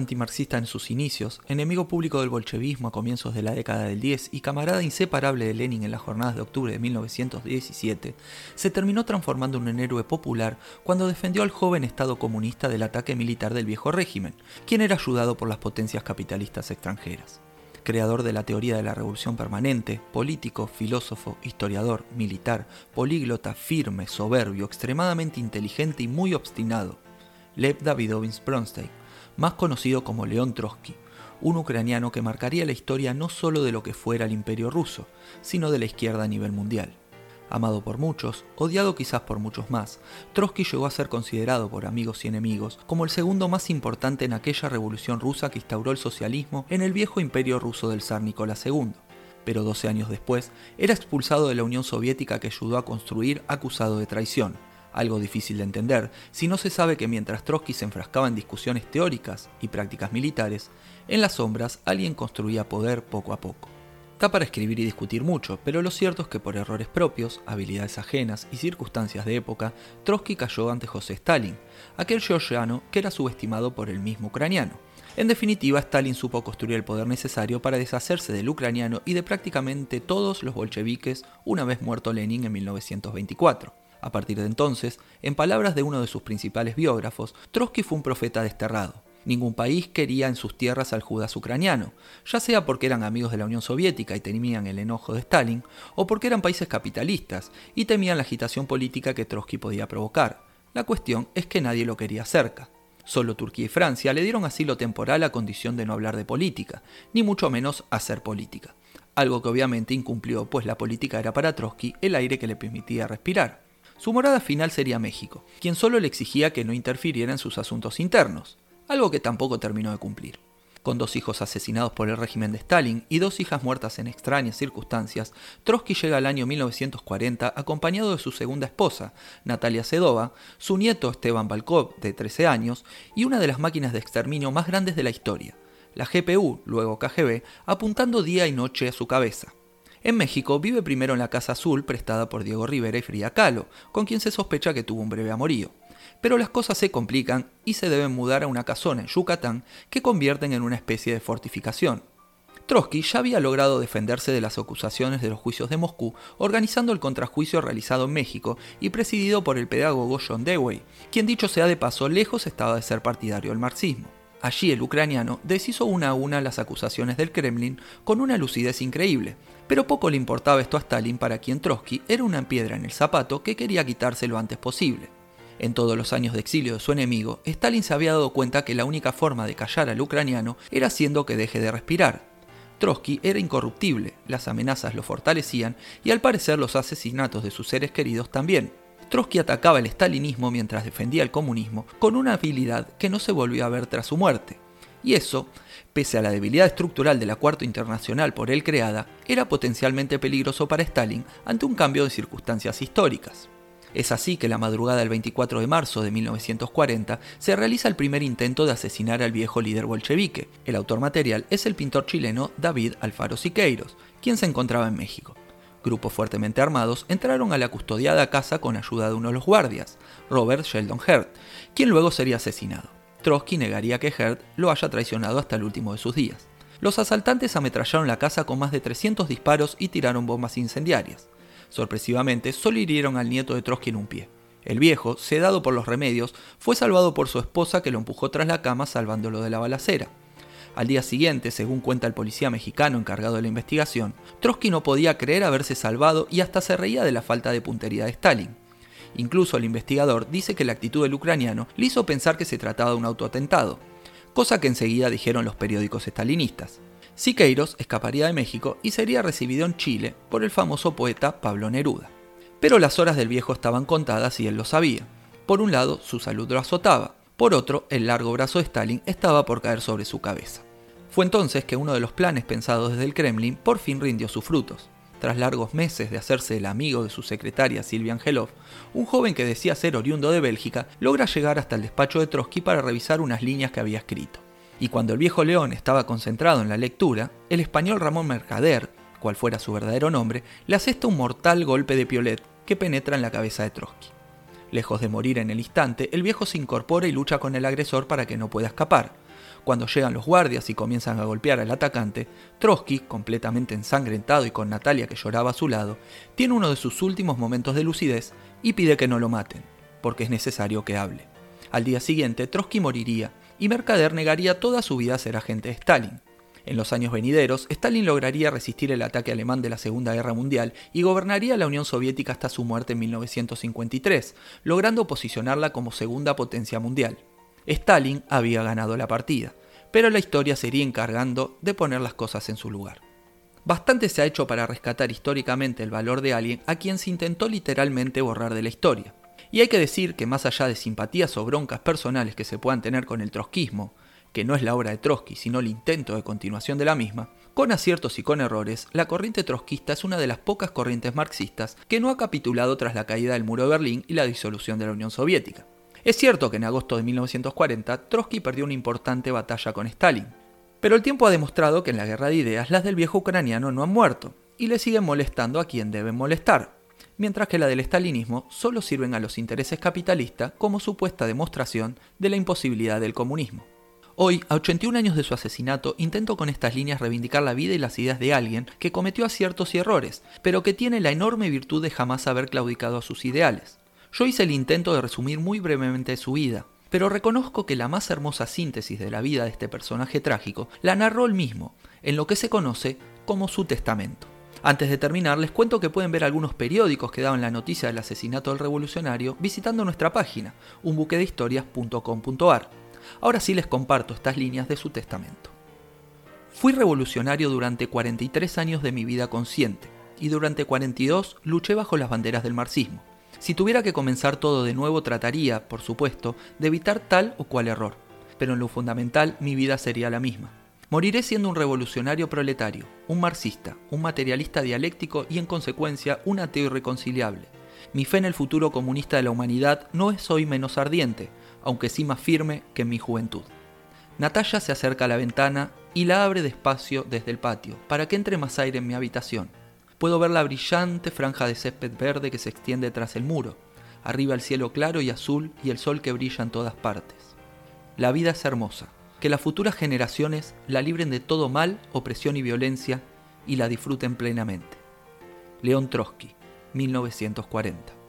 antimarxista en sus inicios, enemigo público del bolchevismo a comienzos de la década del 10 y camarada inseparable de Lenin en las jornadas de octubre de 1917, se terminó transformando en un héroe popular cuando defendió al joven Estado comunista del ataque militar del viejo régimen, quien era ayudado por las potencias capitalistas extranjeras creador de la teoría de la revolución permanente, político, filósofo, historiador, militar, políglota, firme, soberbio, extremadamente inteligente y muy obstinado. Lev Davidovich Bronstein, más conocido como León Trotsky, un ucraniano que marcaría la historia no solo de lo que fuera el imperio ruso, sino de la izquierda a nivel mundial. Amado por muchos, odiado quizás por muchos más, Trotsky llegó a ser considerado por amigos y enemigos como el segundo más importante en aquella revolución rusa que instauró el socialismo en el viejo imperio ruso del zar Nicolás II. Pero 12 años después, era expulsado de la Unión Soviética que ayudó a construir acusado de traición, algo difícil de entender si no se sabe que mientras Trotsky se enfrascaba en discusiones teóricas y prácticas militares, en las sombras alguien construía poder poco a poco. Está para escribir y discutir mucho, pero lo cierto es que por errores propios, habilidades ajenas y circunstancias de época, Trotsky cayó ante José Stalin, aquel georgiano que era subestimado por el mismo ucraniano. En definitiva, Stalin supo construir el poder necesario para deshacerse del ucraniano y de prácticamente todos los bolcheviques una vez muerto Lenin en 1924. A partir de entonces, en palabras de uno de sus principales biógrafos, Trotsky fue un profeta desterrado Ningún país quería en sus tierras al Judas ucraniano, ya sea porque eran amigos de la Unión Soviética y temían el enojo de Stalin, o porque eran países capitalistas y temían la agitación política que Trotsky podía provocar. La cuestión es que nadie lo quería cerca. Solo Turquía y Francia le dieron asilo temporal a condición de no hablar de política, ni mucho menos hacer política. Algo que obviamente incumplió, pues la política era para Trotsky el aire que le permitía respirar. Su morada final sería México, quien solo le exigía que no interfiriera en sus asuntos internos algo que tampoco terminó de cumplir. Con dos hijos asesinados por el régimen de Stalin y dos hijas muertas en extrañas circunstancias, Trotsky llega al año 1940 acompañado de su segunda esposa, Natalia Sedova, su nieto Esteban Balkov, de 13 años, y una de las máquinas de exterminio más grandes de la historia, la GPU, luego KGB, apuntando día y noche a su cabeza. En México vive primero en la Casa Azul prestada por Diego Rivera y Frida Kahlo, con quien se sospecha que tuvo un breve amorío pero las cosas se complican y se deben mudar a una casona en Yucatán que convierten en una especie de fortificación. Trotsky ya había logrado defenderse de las acusaciones de los juicios de Moscú organizando el contrajuicio realizado en México y presidido por el pedagogo John Dewey, quien dicho sea de paso lejos estaba de ser partidario del marxismo. Allí el ucraniano deshizo una a una las acusaciones del Kremlin con una lucidez increíble, pero poco le importaba esto a Stalin para quien Trotsky era una piedra en el zapato que quería quitarse lo antes posible. En todos los años de exilio de su enemigo, Stalin se había dado cuenta que la única forma de callar al ucraniano era haciendo que deje de respirar. Trotsky era incorruptible, las amenazas lo fortalecían y al parecer los asesinatos de sus seres queridos también. Trotsky atacaba el stalinismo mientras defendía el comunismo con una habilidad que no se volvió a ver tras su muerte. Y eso, pese a la debilidad estructural de la Cuarta Internacional por él creada, era potencialmente peligroso para Stalin ante un cambio de circunstancias históricas. Es así que la madrugada del 24 de marzo de 1940 se realiza el primer intento de asesinar al viejo líder bolchevique. El autor material es el pintor chileno David Alfaro Siqueiros, quien se encontraba en México. Grupos fuertemente armados entraron a la custodiada casa con ayuda de uno de los guardias, Robert Sheldon Herd, quien luego sería asesinado. Trotsky negaría que Herd lo haya traicionado hasta el último de sus días. Los asaltantes ametrallaron la casa con más de 300 disparos y tiraron bombas incendiarias. Sorpresivamente, solo hirieron al nieto de Trotsky en un pie. El viejo, sedado por los remedios, fue salvado por su esposa que lo empujó tras la cama salvándolo de la balacera. Al día siguiente, según cuenta el policía mexicano encargado de la investigación, Trotsky no podía creer haberse salvado y hasta se reía de la falta de puntería de Stalin. Incluso el investigador dice que la actitud del ucraniano le hizo pensar que se trataba de un autoatentado, cosa que enseguida dijeron los periódicos estalinistas. Siqueiros escaparía de México y sería recibido en Chile por el famoso poeta Pablo Neruda. Pero las horas del viejo estaban contadas y él lo sabía. Por un lado, su salud lo azotaba, por otro, el largo brazo de Stalin estaba por caer sobre su cabeza. Fue entonces que uno de los planes pensados desde el Kremlin por fin rindió sus frutos. Tras largos meses de hacerse el amigo de su secretaria Silvia Angelov, un joven que decía ser oriundo de Bélgica logra llegar hasta el despacho de Trotsky para revisar unas líneas que había escrito y cuando el viejo león estaba concentrado en la lectura, el español Ramón Mercader, cual fuera su verdadero nombre, le asesta un mortal golpe de piolet que penetra en la cabeza de Trotsky. Lejos de morir en el instante, el viejo se incorpora y lucha con el agresor para que no pueda escapar. Cuando llegan los guardias y comienzan a golpear al atacante, Trotsky, completamente ensangrentado y con Natalia que lloraba a su lado, tiene uno de sus últimos momentos de lucidez y pide que no lo maten, porque es necesario que hable. Al día siguiente, Trotsky moriría y Mercader negaría toda su vida a ser agente de Stalin. En los años venideros, Stalin lograría resistir el ataque alemán de la Segunda Guerra Mundial y gobernaría la Unión Soviética hasta su muerte en 1953, logrando posicionarla como segunda potencia mundial. Stalin había ganado la partida, pero la historia se iría encargando de poner las cosas en su lugar. Bastante se ha hecho para rescatar históricamente el valor de alguien a quien se intentó literalmente borrar de la historia. Y hay que decir que más allá de simpatías o broncas personales que se puedan tener con el trotskismo, que no es la obra de Trotsky, sino el intento de continuación de la misma, con aciertos y con errores, la corriente trotskista es una de las pocas corrientes marxistas que no ha capitulado tras la caída del muro de Berlín y la disolución de la Unión Soviética. Es cierto que en agosto de 1940 Trotsky perdió una importante batalla con Stalin, pero el tiempo ha demostrado que en la guerra de ideas las del viejo ucraniano no han muerto y le siguen molestando a quien deben molestar, mientras que la del estalinismo solo sirven a los intereses capitalistas como supuesta demostración de la imposibilidad del comunismo. Hoy, a 81 años de su asesinato, intento con estas líneas reivindicar la vida y las ideas de alguien que cometió aciertos y errores, pero que tiene la enorme virtud de jamás haber claudicado a sus ideales. Yo hice el intento de resumir muy brevemente su vida, pero reconozco que la más hermosa síntesis de la vida de este personaje trágico la narró él mismo, en lo que se conoce como su testamento. Antes de terminar, les cuento que pueden ver algunos periódicos que daban la noticia del asesinato del revolucionario visitando nuestra página, unbuquedehistorias.com.ar. Ahora sí les comparto estas líneas de su testamento. Fui revolucionario durante 43 años de mi vida consciente, y durante 42 luché bajo las banderas del marxismo. Si tuviera que comenzar todo de nuevo trataría, por supuesto, de evitar tal o cual error, pero en lo fundamental mi vida sería la misma. Moriré siendo un revolucionario proletario, un marxista, un materialista dialéctico y en consecuencia un ateo irreconciliable. Mi fe en el futuro comunista de la humanidad no es hoy menos ardiente, aunque sí más firme que en mi juventud. Natalia se acerca a la ventana y la abre despacio desde el patio, para que entre más aire en mi habitación. Puedo ver la brillante franja de césped verde que se extiende tras el muro, arriba el cielo claro y azul y el sol que brilla en todas partes. La vida es hermosa, que las futuras generaciones la libren de todo mal, opresión y violencia y la disfruten plenamente. León Trotsky, 1940.